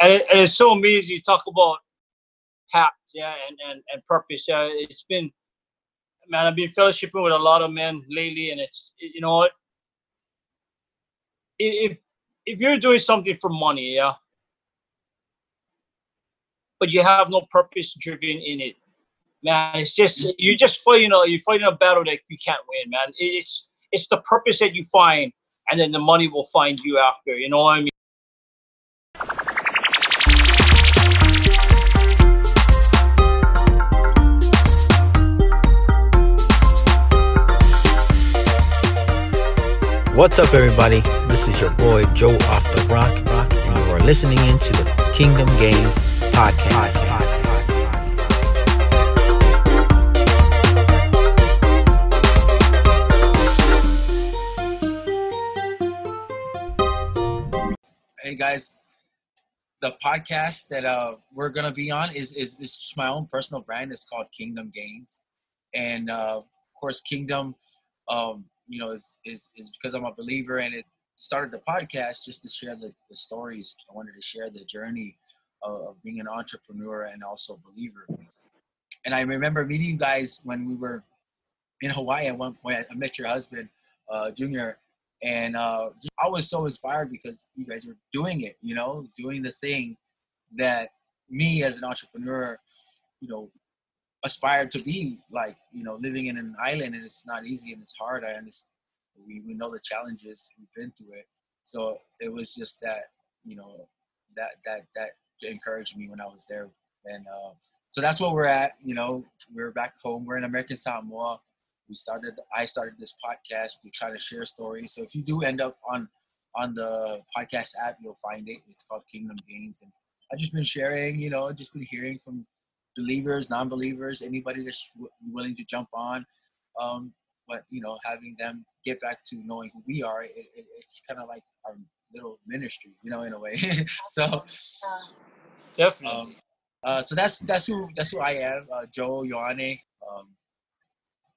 and, it, and it's so amazing. You talk about path, yeah, and, and, and purpose. Yeah, it's been, man, I've been fellowshipping with a lot of men lately, and it's, you know? If if you're doing something for money, yeah, but you have no purpose driven in it, man, it's just you're just fighting a you're fighting a battle that you can't win, man. It's it's the purpose that you find, and then the money will find you after. You know what I mean? What's up, everybody? This is your boy Joe off the rock, rock and you are listening into the Kingdom Gains podcast. Hey guys, the podcast that uh, we're gonna be on is is is my own personal brand. It's called Kingdom Gains, and uh, of course, Kingdom. Um, you know, is, is, is because I'm a believer and it started the podcast just to share the, the stories. I wanted to share the journey of, of being an entrepreneur and also a believer. And I remember meeting you guys when we were in Hawaii at one point. I met your husband, uh, Junior, and uh, I was so inspired because you guys were doing it, you know, doing the thing that me as an entrepreneur, you know, aspire to be like you know living in an island and it's not easy and it's hard. I understand we, we know the challenges we've been through it. So it was just that you know that that that encouraged me when i was there. And uh, so that's what we're at you know we're back home. We're in american samoa. We started i started this podcast to try to share stories so if you do end up on on the podcast app you'll find it. It's called kingdom gains. And i've just been sharing you know just been hearing from believers, non-believers, anybody that's willing to jump on. Um, but you know, having them get back to knowing who we are, it, it, it's kind of like our little ministry, you know, in a way. so definitely. Um, uh, so that's that's who that's who I am, uh, Joe Ioane. Um,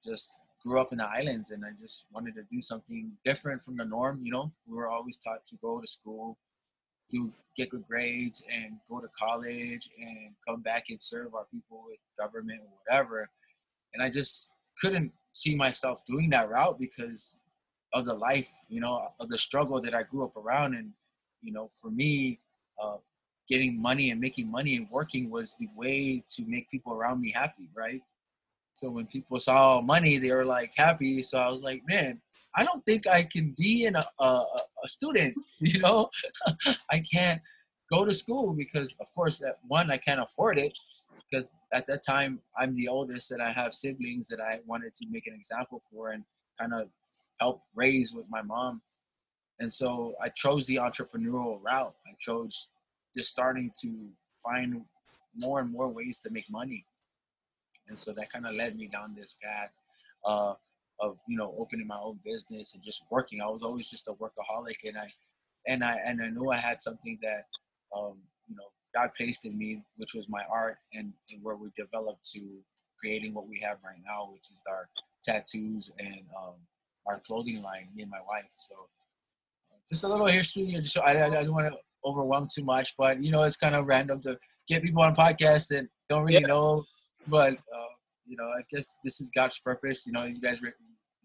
just grew up in the islands, and I just wanted to do something different from the norm. You know, we were always taught to go to school, do get good grades and go to college and come back and serve our people with government or whatever. And I just couldn't see myself doing that route because of the life, you know, of the struggle that I grew up around. And, you know, for me, uh, getting money and making money and working was the way to make people around me happy, right? So when people saw money, they were like happy. So I was like, man, I don't think I can be in a, a, a student, you know? I can't go to school because, of course, at one, I can't afford it because at that time, I'm the oldest and I have siblings that I wanted to make an example for and kind of help raise with my mom. And so I chose the entrepreneurial route. I chose just starting to find more and more ways to make money and so that kind of led me down this path uh, of you know opening my own business and just working. I was always just a workaholic, and I and I and I knew I had something that um, you know God placed in me, which was my art, and, and where we developed to creating what we have right now, which is our tattoos and um, our clothing line. Me and my wife. So uh, just a little history. Just, I, I, I don't want to overwhelm too much, but you know it's kind of random to get people on podcasts that don't really yeah. know but uh, you know, I guess this is God's purpose. You know, you guys re-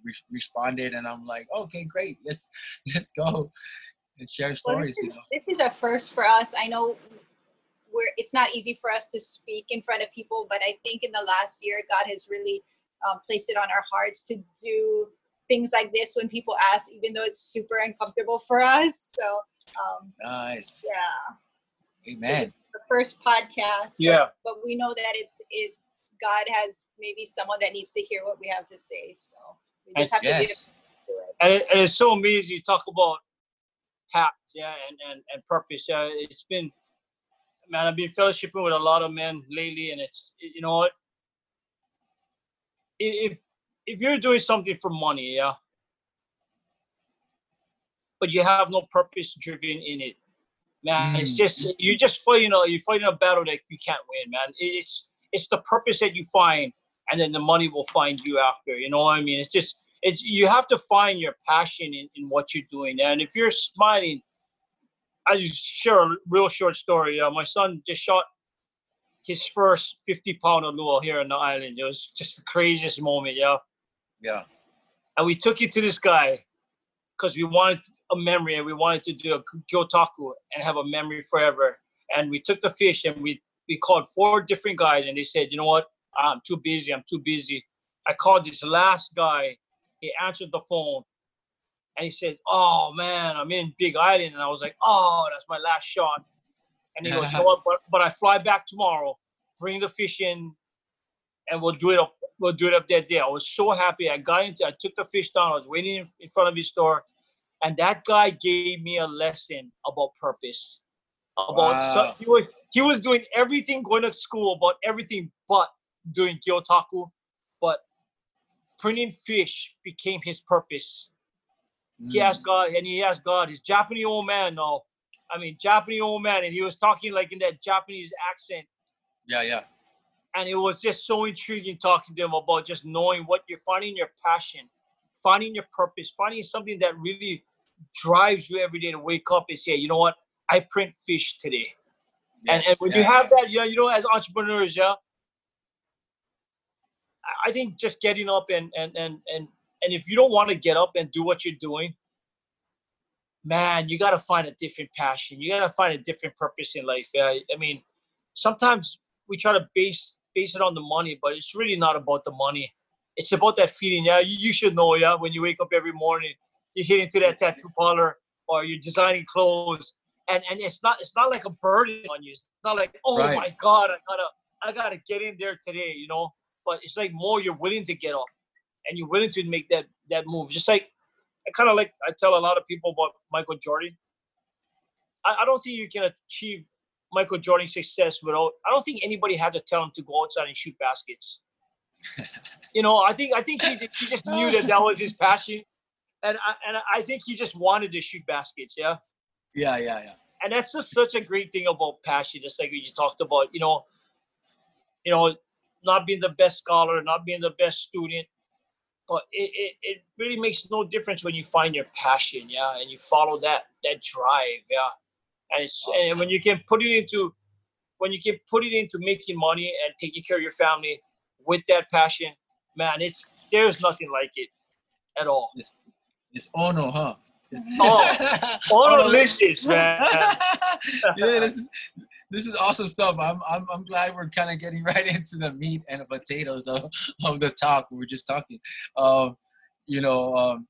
re- responded, and I'm like, okay, great, let's let's go and share stories. Well, this, is, this is a first for us. I know we're it's not easy for us to speak in front of people, but I think in the last year, God has really um, placed it on our hearts to do things like this when people ask, even though it's super uncomfortable for us. So um, nice. Yeah. Amen. So the first podcast. Yeah. But, but we know that it's it God has maybe someone that needs to hear what we have to say. So we just have yes. to get and, it, and it's so amazing. You talk about path, yeah, and, and, and purpose. Yeah, it's been, man, I've been fellowshipping with a lot of men lately, and it's, you know what? If if you're doing something for money, yeah, but you have no purpose driven in it, man, mm. it's just you're just fighting you know, you're fighting a battle that you can't win, man. It's it's the purpose that you find and then the money will find you after you know what i mean it's just it's you have to find your passion in, in what you're doing and if you're smiling I just share a real short story. Uh, my son just shot his first 50 pounder ulua here on the island. It was just the craziest moment, yeah. Yeah. And we took it to this guy because we wanted a memory and we wanted to do a gyotaku and have a memory forever. And we took the fish and we we called four different guys and they said, you know what, I'm too busy. I'm too busy. I called this last guy. He answered the phone and he said, "Oh man, I'm in Big Island," and I was like, "Oh, that's my last shot." And he goes, "You know what? But, but I fly back tomorrow. Bring the fish in, and we'll do it up. We'll do it up that day." I was so happy. I got into. I took the fish down. I was waiting in, in front of his store, and that guy gave me a lesson about purpose. About so Wow. he was he was doing everything, going to school about everything, but doing gyotaku. But printing fish became his purpose he asked Mm. God, and he asked God, his Japanese old man, no, I mean Japanese old man, and he was talking like in that Japanese accent, Yeah, yeah. and it was just so intriguing talking to him about just knowing what you're finding your passion, finding your purpose, finding something that really drives you every day to wake up and say, you know what, I print fish today, and and Yes, when you have that, you know, you know, as entrepreneurs, yeah, I- think just getting up and and and and and if you don't want to get up and do what you're doing, man, you got to find a different passion. You got to find a different purpose in life. Yeah, I mean, sometimes we try to base base it on the money, but it's really not about the money. It's about that feeling. Yeah, you, you should know. Yeah, when you wake up every morning, you're hit into that tattoo parlor or you're designing clothes, and and it's not it's not like a burden on you. It's not like oh Right. my god, I gotta I gotta get in there today, you know. But it's like more you're willing to get up, and you're willing to make that that move. Just like I kind of like I tell a lot of people about Michael Jordan. I, I don't think you can achieve Michael Jordan's success without. I don't think anybody had to tell him to go outside and shoot baskets. you know, I think I think he, ju- he just knew that that was his passion, and I, and I think he just wanted to shoot baskets. Yeah, Yeah, yeah, yeah. and that's just such a great thing about passion. Just like you talked about, you know, you know, not being the best scholar, not being the best student, but it, it, it really makes no difference when you find your passion, yeah, and you follow that that drive, yeah, and it's, and when you can put it into when you can put it into making money and taking care of your family with that passion, man, it's there's nothing like it at all. It's Ono, huh? Oh, All delicious, man. yeah, this is this is awesome stuff. I'm I'm I'm glad we're kind of getting right into the meat and the potatoes of, of the talk. We were just talking. Um, you know, um,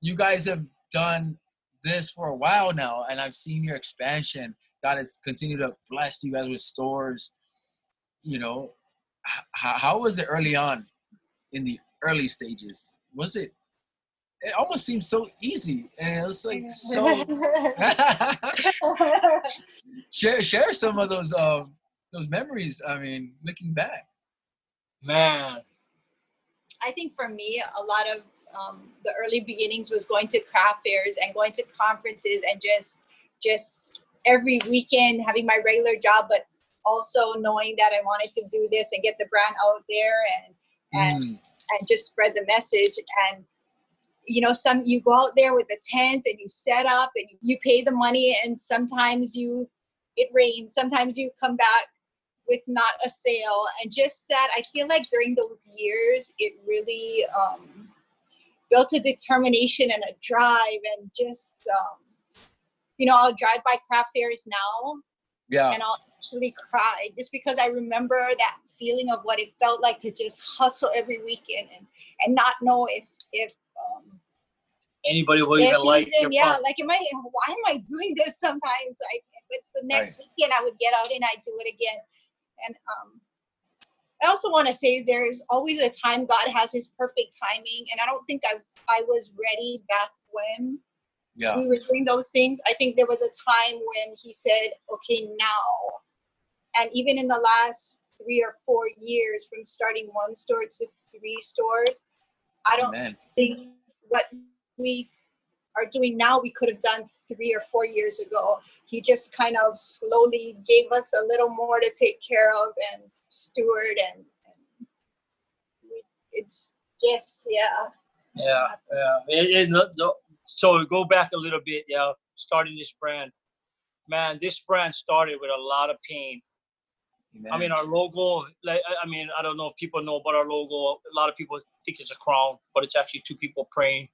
you guys have done this for a while now, and I've seen your expansion. God has continued to bless you guys with stores. You know, how, how was it early on, in the early stages? Was it? It almost seems so easy, and it's like so. share share some of those um those memories. I mean, looking back. man. I think for me, a lot of um, the early beginnings was going to craft fairs and going to conferences and just just every weekend having my regular job, but also knowing that I wanted to do this and get the brand out there and and Mm, and just spread the message and you know some you go out there with the tent and you set up and you pay the money and sometimes you it rains sometimes you come back with not a sale and just that i feel like during those years it really um, built a determination and a drive and just um, you know i'll drive by craft fairs now yeah. and I'll actually cry just because I remember that feeling of what it felt like to just hustle every weekend and and not know if if um Anybody will even like even, yeah product. like am I why am I doing this sometimes I but the next weekend I would get out and I'd do it again and um I also want to say there's always a time God has his perfect timing and I don't think I I was ready back when Yeah. we were doing those things. I think there was a time when he said, okay, now. And even in the last three or four years, from starting one store to three stores, I don't Amen. think what we are doing now we could have done three or four years ago. He just kind of slowly gave us a little more to take care of and steward and, and we, it's just yeah Yeah, yeah. It- it- no- no- so go back a little bit, yeah. Starting this brand, man, this brand started with a lot of pain. I mean, our logo, like, I- I mean, I don't know if people know about our logo. A lot of people think it's a crown, but it's actually two people praying.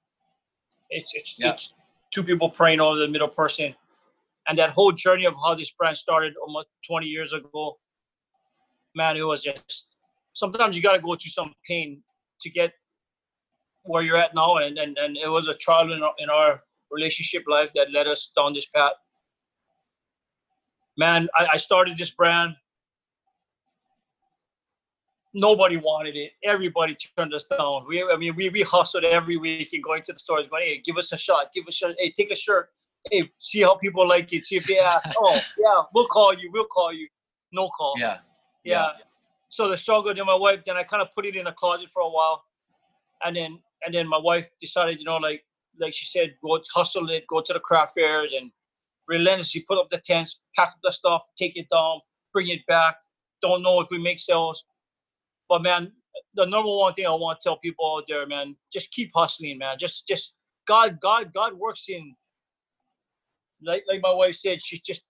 It's it's, Yeah. it's two people praying over the middle person, and that whole journey of how this brand started almost 20 years ago. Man, it was just sometimes you got to go through some pain to get where you're at now, and and, and it was a trial in our, in our relationship life that led us down this path. Man, I, I started this brand nobody wanted it. Everybody turned us down. We, I mean, we, we hustled every week and going to the stores, going, hey, give us a shot, give us a shot. Hey, take a shirt. Hey, see how people like it. See if they ask. oh, yeah, we'll call you. We'll call you. No call. yeah, Yeah. So the struggle, then my wife, then I kind of put it in a closet for a while. And then, and then my wife decided, you know, like, like she said, go hustle it, go to the craft fairs and relentlessly put up the tents, pack up the stuff, take it down, bring it back. Don't know if we make sales. But man, the number one thing I want to tell people out there, man, just keep hustling, man. Just, just God, God, God works in. Like, like my wife said, she just,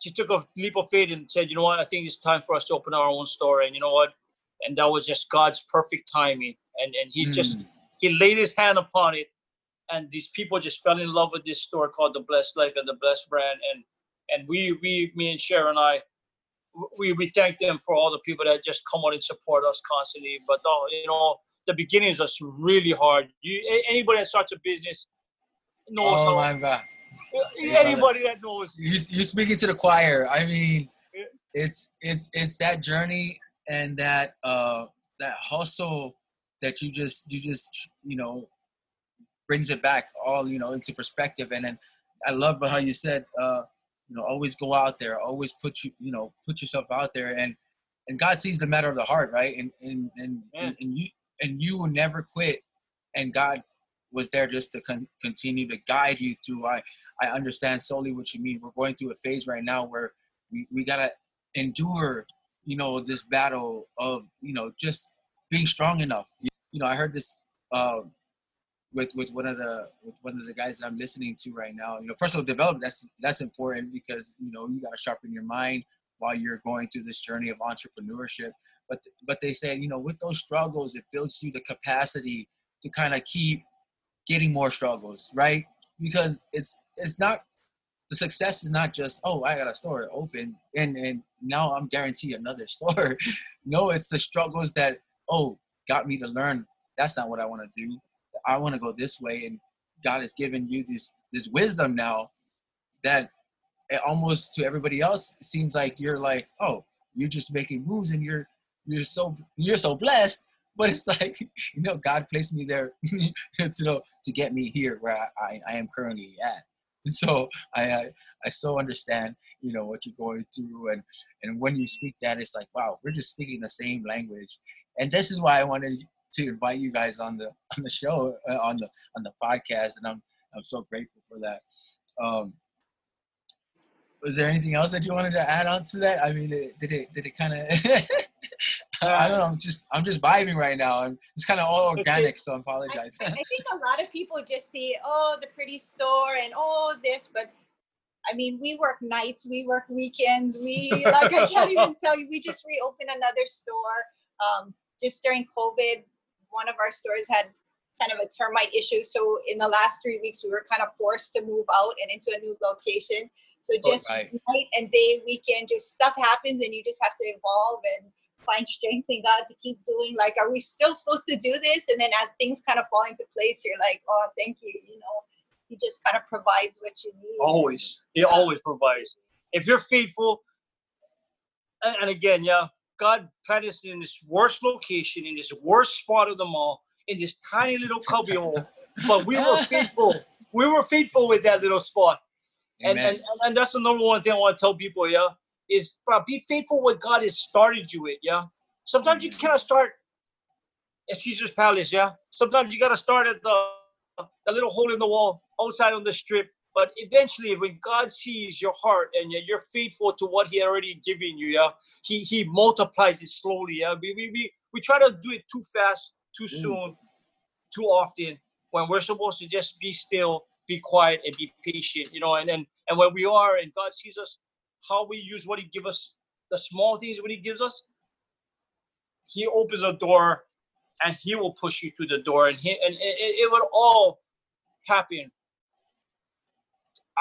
she took a leap of faith and said, you know what, I think it's time for us to open our own store. And you know what, and that was just God's perfect timing. And and He just mm. He laid His hand upon it, and these people just fell in love with this store called the Blessed Life and the Blessed Brand. And and we, we, me and Sharon and I, we we thank them for all the people that just come out and support us constantly. But oh, you know, the beginning is just really hard. You anybody that starts a business knows Oh my God, Anybody that knows. you you speaking to the choir. I mean, it's it's it's that journey and that uh that hustle that you just you just you know brings it back all you know into perspective. And then I love how you said uh you know always go out there, always put you you know put yourself out there and and God sees the matter of the heart, right? And and and, Yeah. and, and you and you will never quit. And God was there just to con- continue to guide you through. I I understand solely what you mean. We're going through a phase right now where we, we gotta endure, you know, this battle of you know just being strong enough. You, you know, I heard this uh, with with one of the with one of the guys that I'm listening to right now. You know, personal development that's that's important because you know you gotta sharpen your mind while you're going through this journey of entrepreneurship. But but they say you know with those struggles it builds you the capacity to kind of keep getting more struggles, right? Because it's it's not the success is not just oh I got a store open and and now I'm guaranteed another store. no, it's the struggles that oh got me to learn that's not what I want to do. I want to go this way, and God has given you this this wisdom now that it almost to everybody else seems like you're like oh you're just making moves and you're you're so you're so blessed. But it's like you know god placed me there you know to get me here where I, I, I am currently at. And so I, I i so understand you know what you're going through. And and when you speak that it's like wow we're just speaking the same language. And this is why i wanted to invite you guys on the on the show uh, on the on the podcast and i'm i'm so grateful for that um was there anything else that you wanted to add on to that? I mean, it, did it did it kind of? I don't know. I'm just I'm just vibing right now. I'm, it's kind of all organic, so I I, apologize. I think a lot of people just see, oh, the pretty store and oh, this, but I mean, we work nights, we work weekends, we like I can't even tell you. We just reopened another store um, just during COVID. One of our stores had kind of a termite issue, so in the last three weeks, we were kind of forced to move out and into a new location. So Oh, just right. night and day, weekend, just stuff happens, and you just have to evolve and find strength in God to keep doing. Like, are we still supposed to do this? And then as things kind of fall into place, you're like, oh, thank you. You know, He just kind of provides what you need. Always. He Yeah. always provides. If you're faithful, and, and again, yeah, God planted us in this worst location, in this worst spot of them all, in this tiny little cubbyhole. But we were faithful. We were faithful with that little spot. And, and and that's the number one thing I want to tell people, yeah, is bro, be faithful what God has started you with, yeah. Sometimes you cannot start at Caesar's Palace, yeah. Sometimes you gotta start at the the little hole in the wall outside on the strip. But eventually, when God sees your heart and you're- faithful to what He already given you, yeah, He He multiplies it slowly. Yeah, we we we, we try to do it too fast, too mm. soon, too often. When we're supposed to just be still, be quiet, and be patient, you know. And then and where we are, and God sees us, how we use what He give us, the small things what He gives us. He opens a door, and He will push you to the door, and He and it, it will all happen.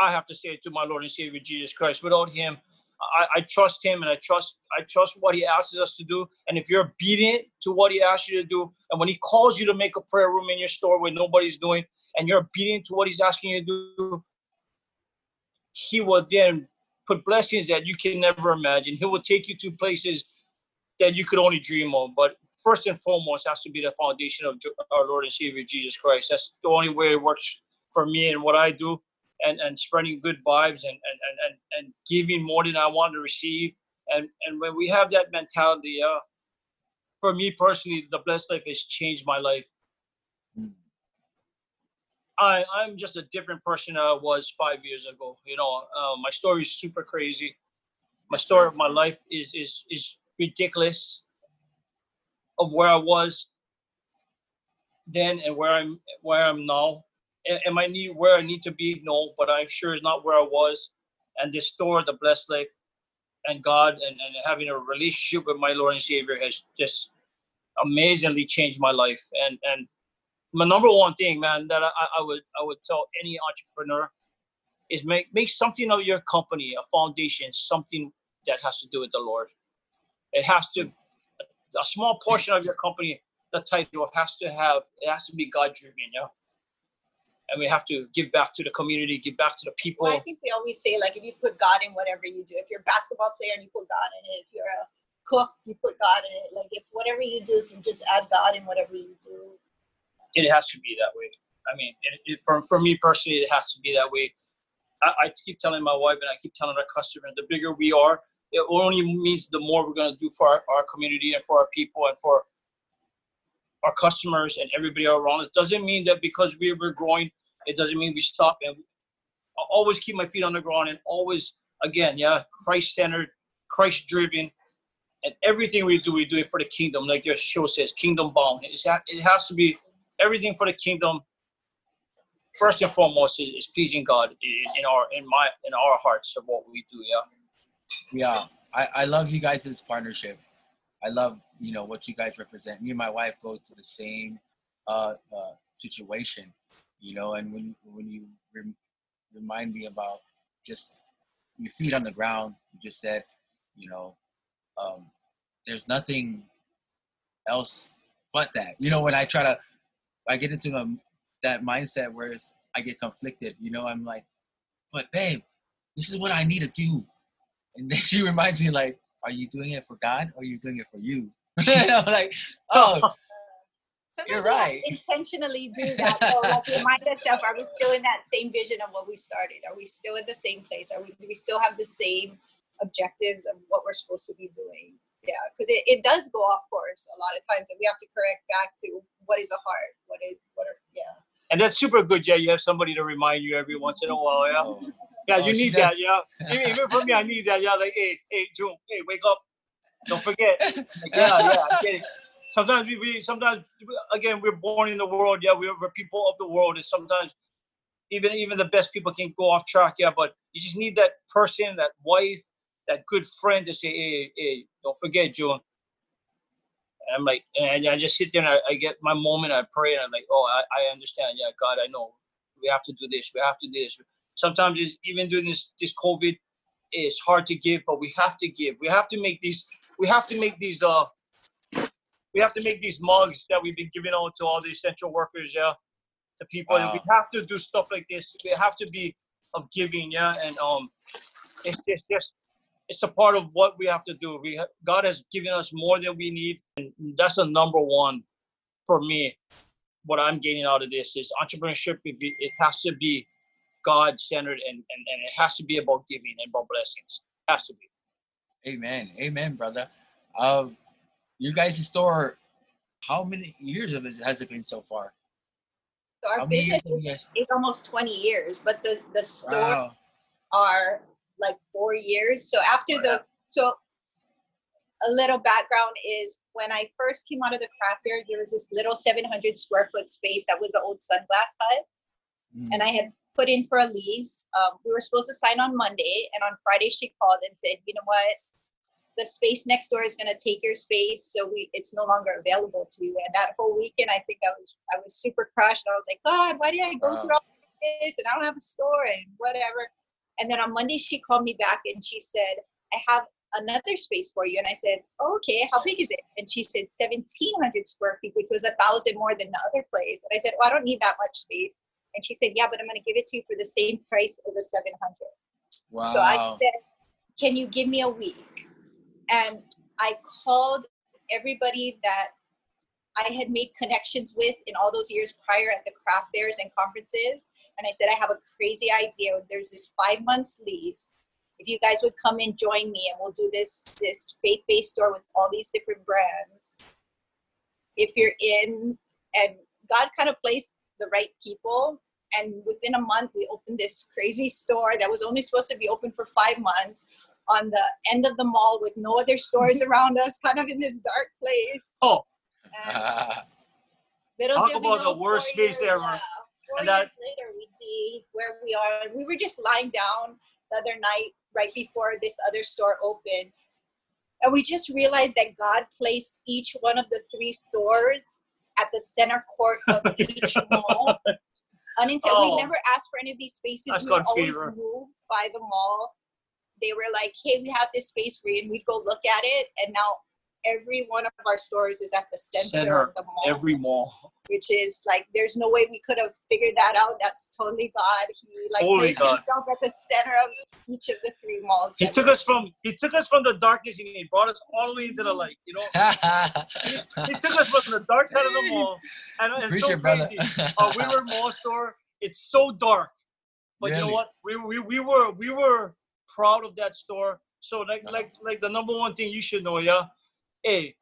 I have to say it to my Lord and Savior Jesus Christ. Without Him, I, I trust him and I trust I trust what he asks us to do. And if you're obedient to what he asks you to do, and when he calls you to make a prayer room in your store where nobody's doing, and you're obedient to what he's asking you to do, he will then put blessings that you can never imagine. He will take you to places that you could only dream of. But first and foremost has to be the foundation of our Lord and Savior Jesus Christ. That's the only way it works for me and what I do and, and spreading good vibes and, and, and, and giving more than I want to receive. And, and when we have that mentality, uh, for me personally, the blessed life has changed my life. Mm. I, I'm just a different person I was five years ago. You know, uh, my story is super crazy. My story of my life is is is ridiculous. Of where I was then and where I'm where I'm now am I need where I need to be? No, but I'm sure it's not where I was. And this store, the blessed life, and God, and, and having a relationship with my Lord and Savior has just amazingly changed my life. And and my number one thing, man, that I, I would I would tell any entrepreneur is make make something of your company a foundation, something that has to do with the Lord. It has to a small portion of your company, the title has to have it has to be God driven, yeah and we have to give back to the community, give back to the people. Well, I think we always say like if you put God in whatever you do, if you're a basketball player and you put God in it, if you're a cook, you put God in it. Like if whatever you do, if you just add God in whatever you do, it has to be that way. I mean, it, it, for for me personally, it has to be that way. I, I keep telling my wife and I keep telling our customers, the bigger we are, it only means the more we're going to do for our, our community and for our people and for our customers and everybody around us. Doesn't mean that because we were growing, it doesn't mean we stop. And I always keep my feet on the ground and always, again, yeah, Christ centered, Christ driven, and everything we do, we do it for the kingdom. Like your show says, kingdom bound. It has to be everything for the kingdom. First and foremost is, pleasing God in, in, our in my in our hearts of what we do. Yeah. Yeah, I, I love you guys' partnership. I love you know what you guys represent. Me and my wife go to the same uh, uh, situation, you know. And when when you rem- remind me about just your feet on the ground, you just said, you know, um, there's nothing else but that. You know, when I try to, I get into a, that mindset where I get conflicted. You know, I'm like, but babe, this is what I need to do. And then she reminds me, like, are you doing it for God or are you doing it for you? you know, like, oh, Sometimes you're right. intentionally do that. So like remind yourself, are we still in that same vision of what we started? Are we still in the same place? Are we do we still have the same objectives of what we're supposed to be doing? Yeah, because it, it does go off course a lot of times and we have to correct back to what is the heart? What is what are yeah. And that's super good. Yeah, you have somebody to remind you every once in a while. Yeah. Oh. Oh. Yeah, you oh, need that. Yeah. Even, even for me, I need that. Yeah, like, hey, hey, June, hey, wake up. Don't forget. Like, yeah, yeah, I get it. Sometimes we, we, sometimes again, we're born in the world. Yeah, we're, we're people of the world, and sometimes even even the best people can go off track. Yeah, but you just need that person, that wife, that good friend to say, hey, hey, don't forget, June. And I'm like, and I just sit there and I, I, get my moment. I pray and I'm like, oh, I, I understand. Yeah, God, I know we have to do this. We have to do this sometimes even during this this COVID, it's hard to give, but we have to give. We have to make these. We have to make these. Uh, we have to make these mugs that we've been giving out to all the essential workers. Yeah, to people, wow. and we have to do stuff like this. We have to be of giving. Yeah, and um, it's just just it's a part of what we have to do. We have, God has given us more than we need, and that's the number one for me. What I'm getting out of this is entrepreneurship. It, it has to be God centered and, and, and it has to be about giving and about blessings. It has to be. Amen. Amen, brother. Uh, you guys' store, how many years of it has it been so far? So our business is, is, almost 20 years, but the, the store wow. are like four years. So after wow. the so a little background is when I first came out of the craft fairs, there was this little 700 square foot space that was the old sunglass hut. Mm. And I had put in for a lease. Um, we were supposed to sign on Monday, and on Friday she called and said, "You know what? The space next door is going to take your space, so we it's no longer available to you." And that whole weekend, I think I was I was super crushed. I was like, "God, why did I go Wow. through all this and I don't have a store and whatever?" And then on Monday she called me back and she said, "I have." Another space for you, and I said, oh, "Okay, how big is it?" And she said, "1700 square feet, which was a thousand more than the other place." And I said, "Well, I don't need that much space." And she said, Yeah, but I'm going to give it to you for the same price as a 700. Wow. So I said, Can you give me a week? And I called everybody that I had made connections with in all those years prior at the craft fairs and conferences. And I said, I have a crazy idea. There's this five months lease. If you guys would come and join me and we'll do this this faith-based store with all these different brands. If you're in and God kind of placed the right people and within a month we opened this crazy store that was only supposed to be open for five months on the end of the mall with no other stores mm-hmm. around us kind of in this dark place. Oh, and little Talk did we about the worst four space years- ever. yeah, four And that- later we'd be where we are. We were just lying down the other night right before this other store opened. And we just realized that god placed each one of the three stores at the center court of each mall until Oh. we never asked for any of these spaces. We were always moved by the mall. They were like hey we have this space for you and we'd go look at it and now every one of our stores is at the center, Center, of the mall. Every mall. Which is like there's no way we could have figured that out. That's totally God. He like Totally placed God. himself at the center of each of the three malls. He took us from he took us from the darkness and he brought us all the way into the light. You know, he took us from the dark side of the mall, and it's Preach so it, brother. crazy. Uh, we were mall store. It's so dark, but you know what? We, we we were we were proud of that store. So like like like the number one thing you should know, yeah. Hey,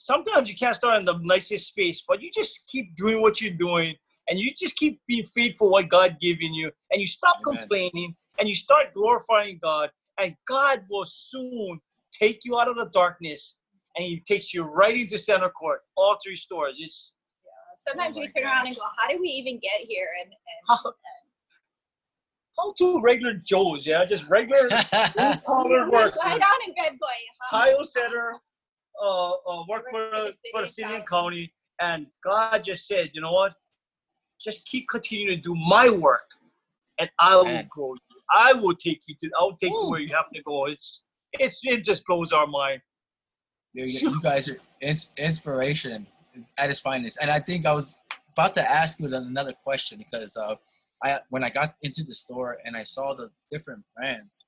sometimes you can't start in the nicest space, but you just keep doing what you're doing, and you just keep being faithful what God giving you, and you stop Amen. complaining, and you start glorifying God, and God will soon take you out of the darkness, and He takes you right into center court. All three stores. It's Sometimes Oh we my turn around and go, "How did we even get here?" And, and how, how two regular Joes, yeah, just regular collar we workers. lie down in bed going, how- tile setter, uh, uh, work Work for, for the the, city and county. county. And God just said, you know what? Just keep continuing to do my work, and I will Man. grow you. I will take you to. I will take you where you have to go. It's it's it just blows our mind. you, you guys are ins- inspiration at its finest. And I think I was about to ask you another question because uh, I when I got into the store and I saw the different brands,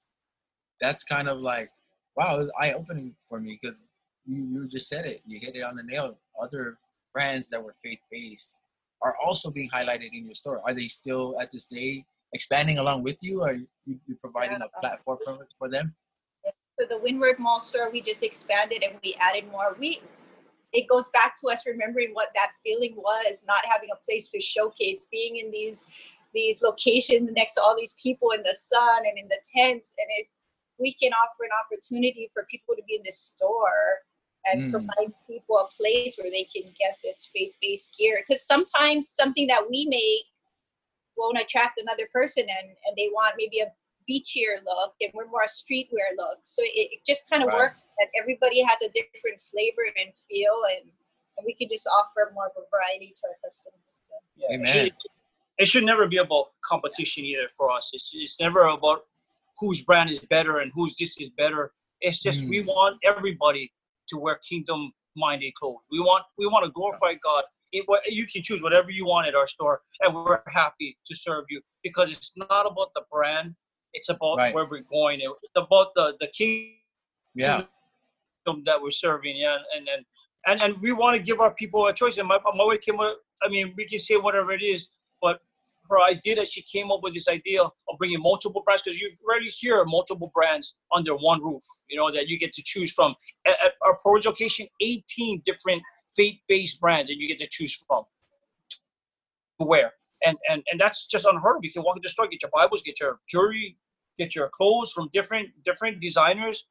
that's kind of like wow, it was eye opening for me because you, you just said it. You hit it on the nail. Other brands that were faith based are also being highlighted in your store. Are they still at this day expanding along with you? Are you, you providing Yeah. a platform for, for them? So the Windward Mall store, we just expanded and we added more. We it goes back to us remembering what that feeling was, not having a place to showcase, being in these these locations next to all these people in the sun and in the tents. And if we can offer an opportunity for people to be in the store and Mm. provide people a place where they can get this faith-based gear. Because sometimes something that we make won't attract another person and, and they want maybe a beachier look and we're more a streetwear look. So it, it just kind of Right. works that everybody has a different flavor and feel and, and we can just offer more of a variety to our customers. Yeah, Amen. It should, it should never be about competition either for us. It's, it's never about whose brand is better and whose this is better. It's just we want everybody to wear kingdom minded clothes. We want we want to glorify God. It, you can choose whatever you want at our store, and we're happy to serve you because it's not about the brand. It's about Right. where we're going. It's about the the kingdom Yeah. that we're serving. Yeah, and and and, and we want to give our people a choice. And my my wife came. I mean, we can say whatever it is, but her idea that she came up with this idea of bringing multiple brands because you rarely hear multiple brands under one roof. You know that you get to choose from. At, at our Pearlridge location, 18 different faith-based brands that you get to choose from to wear. And, and and that's just unheard of. You can walk in the store, get your Bibles, get your jewelry, get your clothes from different different designers,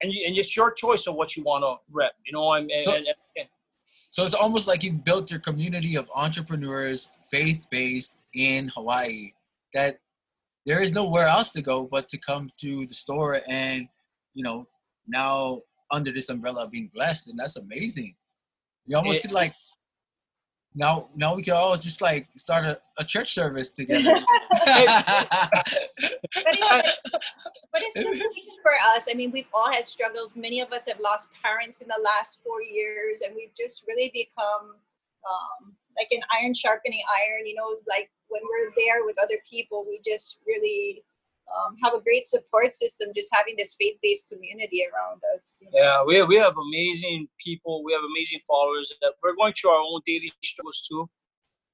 and you, and it's your choice of what you want to rep. You know, and, and, So- and, and So it's almost like you've built your community of entrepreneurs, faith based, in Hawaii that there is nowhere else to go but to come to the store and you know now under this umbrella of being blessed and that's amazing you almost It- could like now now we could all just like start a, a church service together but it's, but it's for us. I mean, we've all had struggles. Many of us have lost parents in the last four years, and we've just really become um, like an iron sharpening iron. You know, like when we're there with other people, we just really um, have a great support system. Just having this faith-based community around us. you know. Yeah, we we have amazing people. We have amazing followers. That we're going through our own daily struggles too.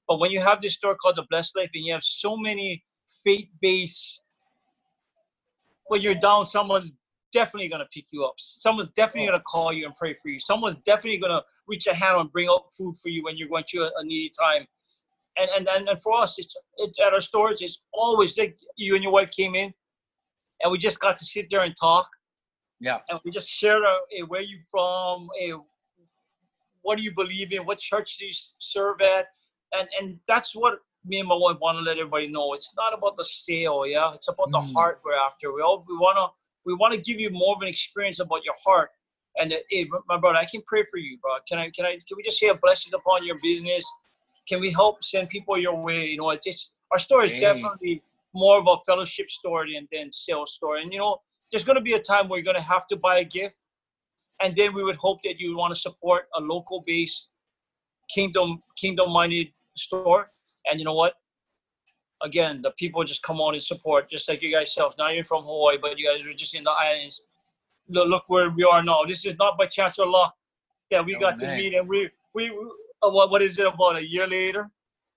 But when you have this store called the Blessed Life, and you have so many faith-based, when you're down, someone's definitely gonna pick you up. Someone's definitely gonna call you and pray for you. Someone's definitely gonna reach a hand and bring out food for you when you're going through a, needy time. And, and and and for us, it's it, at our stores. It's always like you and your wife came in, and we just got to sit there and talk yeah and we just share uh, where you from, what do you believe in, what church do you serve at, and and that's what me and my wife want to let everybody know. It's not about the sale, yeah. It's about the Mm. heart we're after. We all we wanna we want to give you more of an experience about your heart. And uh, hey, my brother, I can pray for you, bro. Can I? Can I? Can we just say a blessing upon your business? Can we help send people your way? You know, it's just our store is Hey. definitely more of a fellowship store than than sales store. And you know, there's going to be a time where you're going to have to buy a gift and then we would hope that you would want to support a local based kingdom kingdom minded store and you know what again the people just come on and support just like you guys self. Now you're from hawaii but you guys are just in the islands. Look, look where we are now. This is not by chance or luck that we Oh, got to meet and we we uh, what, what is it about a year later?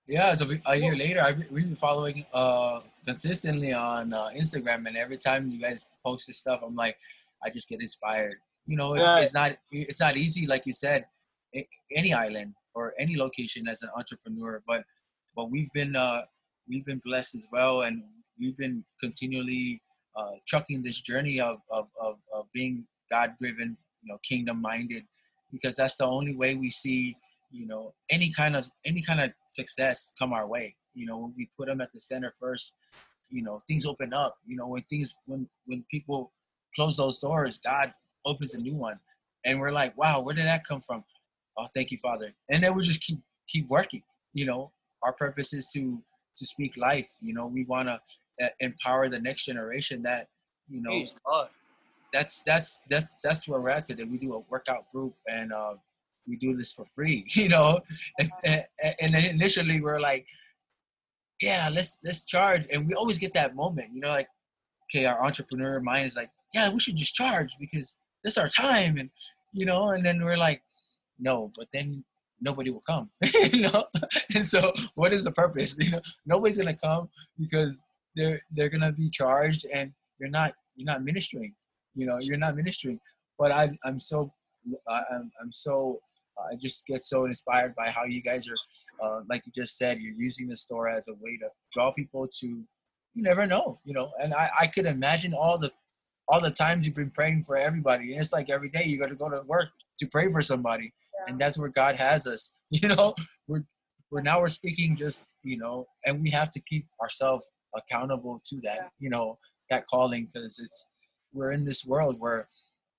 Yeah, so a year later, I've been, we've been following uh, consistently on uh, Instagram, and every time you guys post this stuff, I'm like, I just get inspired. You know, it's, Right. it's not it's not easy, like you said, any island or any location as an entrepreneur, but but we've been uh, we've been blessed as well, and we've been continually uh, trucking this journey of of, of, of being God driven, you know, kingdom minded, because that's the only way we see you know any kind of any kind of success come our way. You know when we put them at the center first you know things open up. You know when things when when people close those doors god opens a new one. And we're like wow where did that come from? Oh thank you father. And then we just keep keep working. You know our purpose is to to speak life you know we want to uh, empower the next generation that you know that's that's that's that's where we're at today. We do a workout group and uh, we do this for free, you know. And, and, initially we're like, yeah, let's let's charge, and we always get that moment, you know, like, okay, our entrepreneur mind is like, yeah, we should just charge because this is our time, and you know, and then we're like, no, but then nobody will come, you know. And so, what is the purpose? You know, nobody's gonna come because they're they're gonna be charged, and you're not you're not ministering you know you're not ministering but i i'm so i'm, I'm so i just get so inspired by how you guys are uh, like you just said you're using the store as a way to draw people to you never know you know and i i could imagine all the all the times you've been praying for everybody and it's like every day you got to go to work to pray for somebody and that's where god has us you know? We're we're now we're speaking just you know and we have to keep ourselves accountable to that you know that calling because it's we're in this world where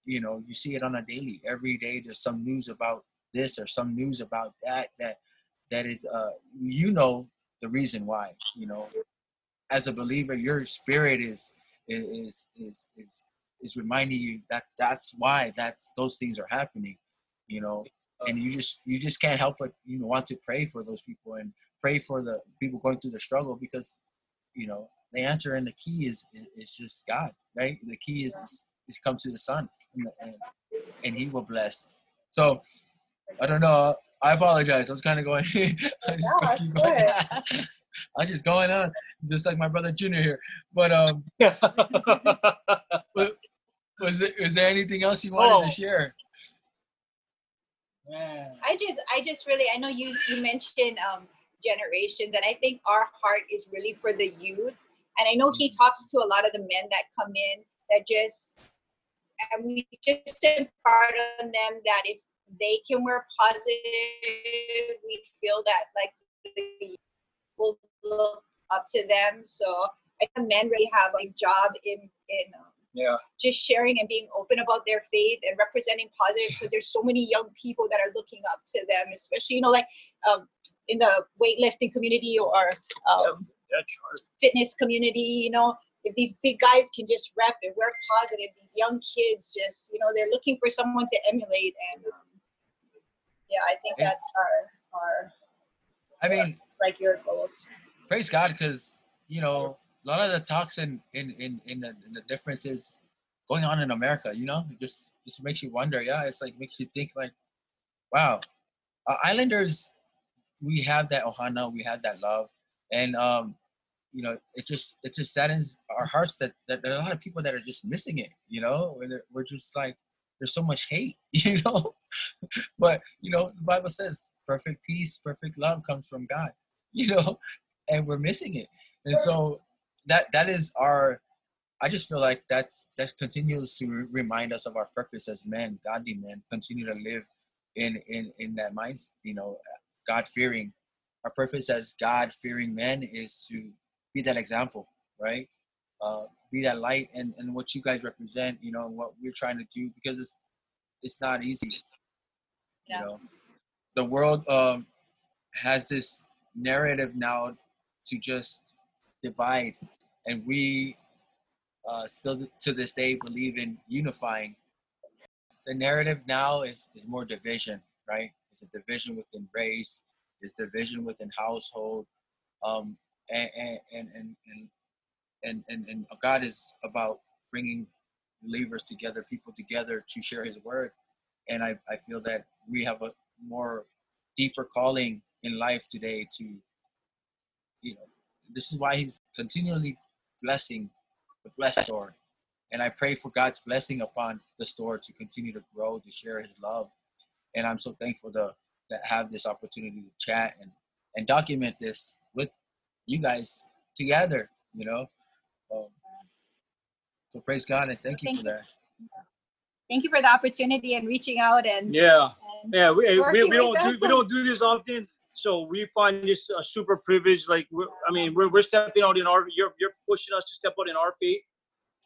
you know you see it on a daily. Every day there's some news about this or some news about that that that is uh you know the reason why you know? As a believer your spirit is is is is is reminding you that that's why that's those things are happening you know and you just you just can't help but you know want to pray for those people and pray for the people going through the struggle because you know the answer and the key is is just God, right? The key is is come to the Son, and, and, and He will bless. So I don't know. I apologize. I was kind of going. I just No, keep going. I was just going on, just like my brother Junior here. But um, was it was there anything else you wanted Oh. to share? Man. I just, I just really, I know you, you mentioned um, generations, and I think our heart is really for the youth. And I know he talks to a lot of the men that come in that just, and we just impart on them that if they can wear positive, we feel that like the will look up to them. So I think men really have a job in in um, Yeah. just sharing and being open about their faith and representing positive because there's so many young people that are looking up to them, especially you know like um, in the weightlifting community or um, hard. fitness community. You know, if these big guys can just rep and work positive, these young kids just you know they're looking for someone to emulate and. Um, yeah, I think Yeah. that's our our I mean, regular goals. praise God because you know a lot of the talks in in in in the, in the differences going on in America. You know, it just just makes you wonder. Yeah, it's like makes you think like, wow, uh, Islanders, we have that ohana, we have that love, and um, you know, it just it just saddens our hearts that, that there are a lot of people that are just missing it. You know, we're just like there's so much hate. You know, but you know the Bible says perfect peace, perfect love comes from God. You know, and we're missing it. And so that that is our I just feel like that's that continues to remind us of our purpose as men, godly men, continue to live in in in that minds, you know, God fearing. Our purpose as God fearing men is to be that example, right? Uh, be that light and, and what you guys represent, you know, what we're trying to do because it's it's not easy. Yeah. You know, the world um, has this narrative now to just divide, and we uh, still to this day believe in unifying. The narrative now is, is more division, right? It's a division within race, it's division within household, um, and, and, and, and, and, and, and God is about bringing believers together, people together to share His word. And I, I feel that we have a more deeper calling in life today to, you know, this is why He's continually blessing the blessed store. And I pray for God's blessing upon the store to continue to grow, to share His love. And I'm so thankful to, to have this opportunity to chat and, and document this with you guys together, you know. Um, so praise God and thank you Thank for you. that. Thank you for the opportunity and reaching out and, Yeah. and Yeah, we, we, we don't do we don't do this often, so we find this a super privilege. Like, we're, I mean, we're, we're stepping out in our you're you're pushing us to step out in our faith.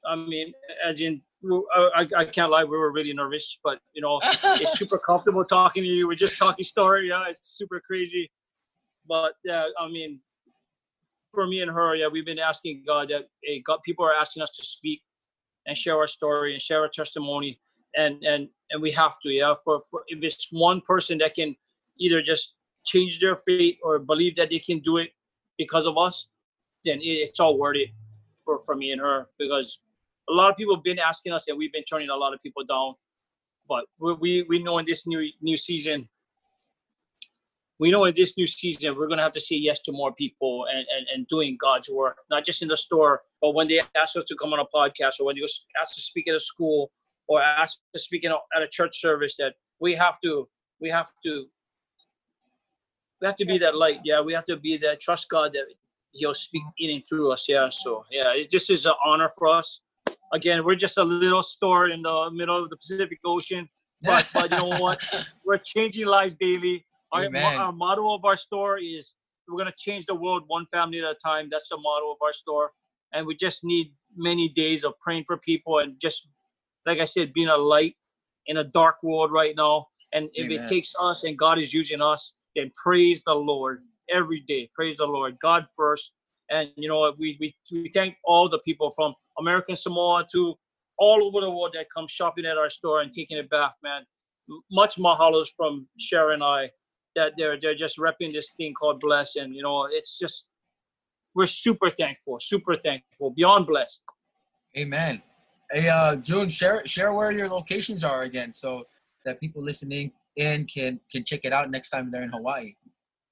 I mean, as in, I, I, I can't lie, we were really nervous, but you know, it's super comfortable talking to you. We're just talking story. Yeah, it's super crazy, but yeah, I mean, for me and her, yeah, we've been asking God that hey, God, people are asking us to speak and share our story and share our testimony, and and and we have to, yeah. For, for if it's one person that can either just change their fate or believe that they can do it because of us, then it's all worth it for for me and her because a lot of people have been asking us and we've been turning a lot of people down. But we we, know in this new new season we know in this new season we're going to have to say yes to more people and, and, and doing god's work not just in the store but when they ask us to come on a podcast or when they ask to speak at a school or ask to speak a, at a church service that we have to we have to we have to be that light yeah. We have to be that trust god that he'll speak in and through us yeah. So yeah it, just is an honor for us. Again we're just a little store in the middle of the pacific ocean but but you know what? We're changing lives daily. Our, our motto of our store is we're going to change the world one family at a time. That's the motto of our store. And we just need many days of praying for people and just like i said being a light in a dark world right now. And if Amen. it takes us and god is using us then praise the lord every day. Praise the lord. God first. And you know we, we we thank all the people from american samoa to all over the world that come shopping at our store and taking it back man. Much mahalos from Sharon and i that they're they're just repping this thing called bless. And you know it's just we're super thankful super thankful. Beyond blessed. Amen. Hey, uh, June, share share where your locations are again, so that people listening in can can check it out next time they're in Hawaii.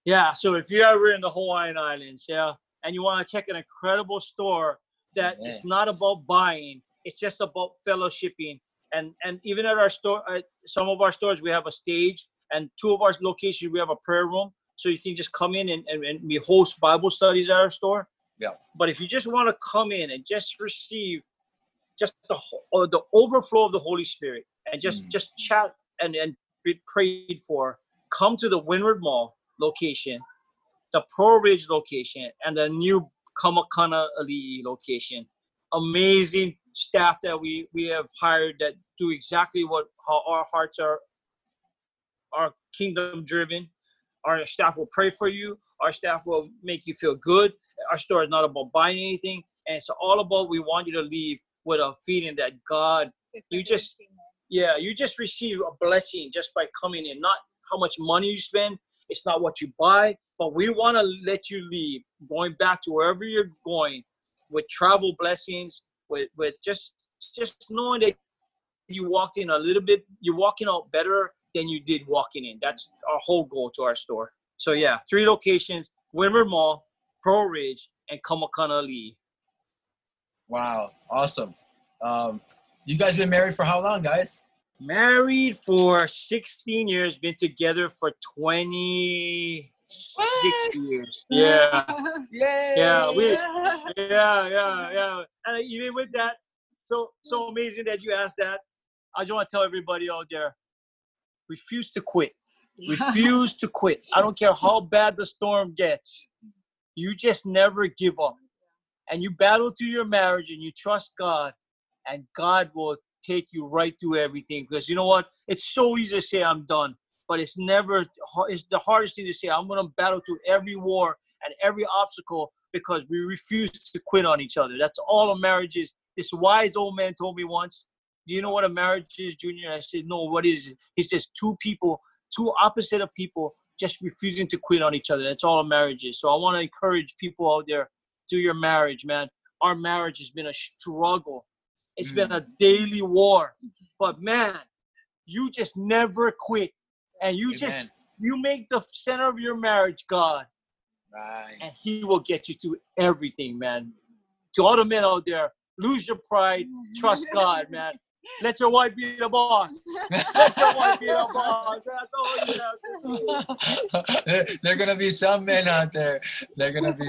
Yeah, so if you're ever in the Hawaiian Islands, yeah, and you want to check an incredible store that Yeah. not about buying, it's just about fellowshipping. And and even at our store, at some of our stores, we have a stage, and two of our locations we have a prayer room, so you can just come in and, and, and we host Bible studies at our store. Yeah. But if you just want to come in and just receive just the or the overflow of the Holy Spirit and just Mm. just chat and and prayed for, come to the Windward Mall location the Pearlridge location and the new Kamakana Ali location. Amazing staff that we we have hired that do exactly what how our hearts are are kingdom driven. Our staff will pray for you. Our staff will make you feel good. Our store is not about buying anything, and it's all about we want you to leave with a feeling that God, you just yeah, you just receive a blessing just by coming in. Not how much money you spend. It's not what you buy, but we want to let you leave, going back to wherever you're going, with travel blessings, with with just just knowing that you walked in a little bit, you're walking out better than you did walking in. That's our whole goal to our store. So yeah, three locations: Windward Mall, Pearlridge, and Ka Makana Ali'i. Wow, awesome. Um, you guys been married for how long, guys? Married for 16 years, been together for 26 What? years. Yeah. Yay! Yeah, we yeah, yeah, yeah. And even with that, so so amazing that you asked that. I just want to tell everybody out there, refuse to quit. Refuse to quit. I don't care how bad the storm gets. You just never give up. And you battle through your marriage and you trust God, and God will take you right through everything. Because you know what? It's so easy to say I'm done, but it's never. It's the hardest thing to say. I'm gonna battle through every war and every obstacle because we refuse to quit on each other. That's all a marriage is. This wise old man told me once, Do you know what a marriage is, Junior? I said, No, what is it? He says, Two people, two opposite of people just refusing to quit on each other. That's all a marriage is. So I want to encourage people out there do your marriage, man. Our marriage has been a struggle. It's mm. been a daily war. Mm-hmm. But man, you just never quit. And you just you make the center of your marriage God Right. and he will get you to everything, man. To all the men out there, lose your pride, mm-hmm. trust God, man. Let your wife be the boss. Let your wife be the boss. That's all you have to do. there are gonna be some men out there. They're gonna be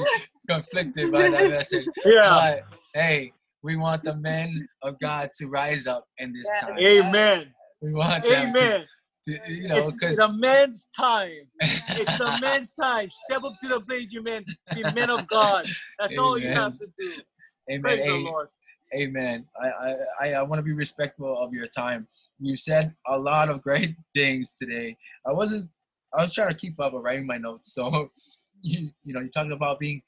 conflicted by that message. Yeah. But hey, we want the men of God to rise up in this Yeah. time. Amen. We want them to, Amen. to you know, It's, because it's a man's time. It's the man's time. Step up to the plate, you men. Be men of God. That's all you have to do. Amen. Praise the Lord. Amen. I, I, I, I want to be respectful of your time. You said a lot of great things today. I wasn't. I was trying to keep up with writing my notes. So, you, you know, you're talking about being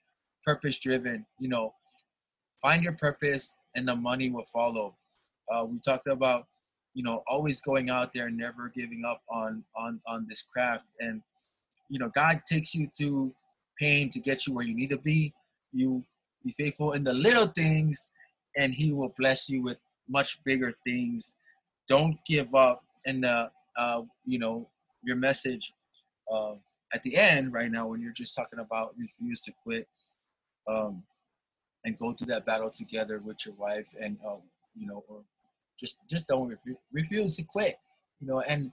purpose driven. You know, find your purpose, and the money will follow. Uh, we talked about, you know, always going out there, and never giving up on on on this craft. And you know, God takes you through pain to get you where you need to be. You be faithful in the little things and he will bless you with much bigger things. Don't give up. And uh, uh, you know your message uh, at the end right now when you're just talking about refuse to quit um, and go through that battle together with your wife and uh, you know or just just don't refu- refuse to quit. You know and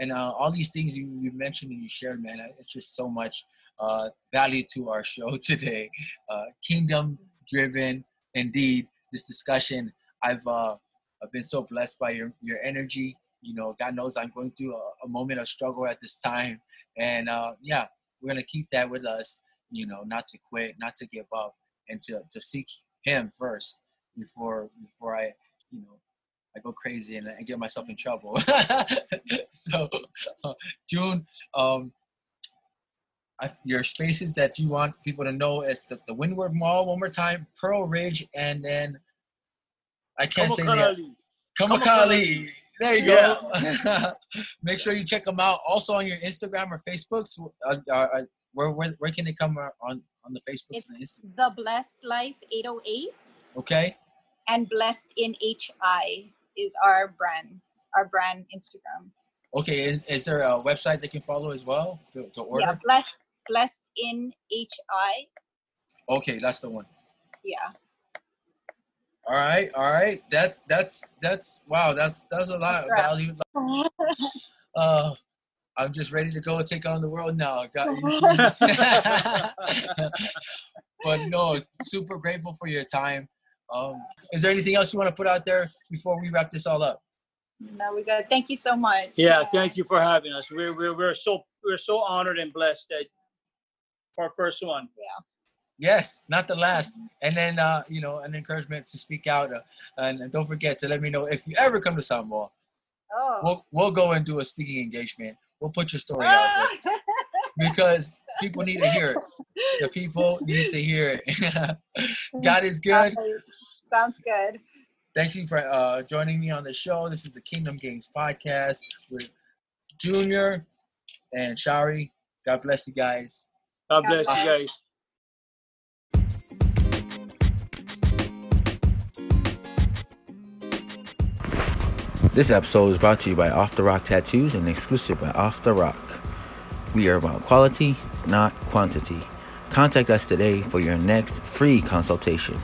and uh, all these things you, you mentioned and you shared, man, it's just so much uh, value to our show today. Uh, kingdom driven, indeed. This discussion, I've uh, I've been so blessed by your your energy. You know, God knows I'm going through a, a moment of struggle at this time, and uh, yeah, we're gonna keep that with us. You know, not to quit, not to give up, and to to seek Him first before before I, you know, I go crazy and I get myself in trouble. so, uh, June, um, I, your spaces that you want people to know is the, the Windward Mall one more time, Pearlridge, and then I can't say Ali. Kamakali. There you go. Make sure you check them out. Also on your Instagram or Facebook. So, uh, uh, uh, where, where where can they come uh, on on the Facebook It's and Instagram? the Blessed Life 808 Okay. and Blessed in HI is our brand, our brand Instagram. Okay. Is, is there a website they can follow as well to, to order? Yeah, Blessed Blessed in HI. Okay, that's the one. Yeah. All right, all right. That's that's that's wow. That's that's a lot of value. Uh, I'm just ready to go take on the world now. Got but no, super grateful for your time. Um, is there anything else you want to put out there before we wrap this all up? no, we got. Thank you so much. Yeah, thank you for having us. We're, we're, we're so we're so honored and blessed that for our first one. Yeah. Yes, not the last. And then, uh, you know, an encouragement to speak out. Uh, and, and don't forget to let me know if you ever come to Samoa. Oh. We'll, we'll go and do a speaking engagement. We'll put your story out there because people need to hear it. The people need to hear it. God is good. Sounds good. Thank you for uh, joining me on the show. This is the Kingdom Games podcast with Junior and Shari. God bless you guys. God God bless you guys. This episode is brought to you by Off the Rock Tattoos and exclusive by Off the Rock. We are about quality, not quantity. Contact us today for your next free consultation.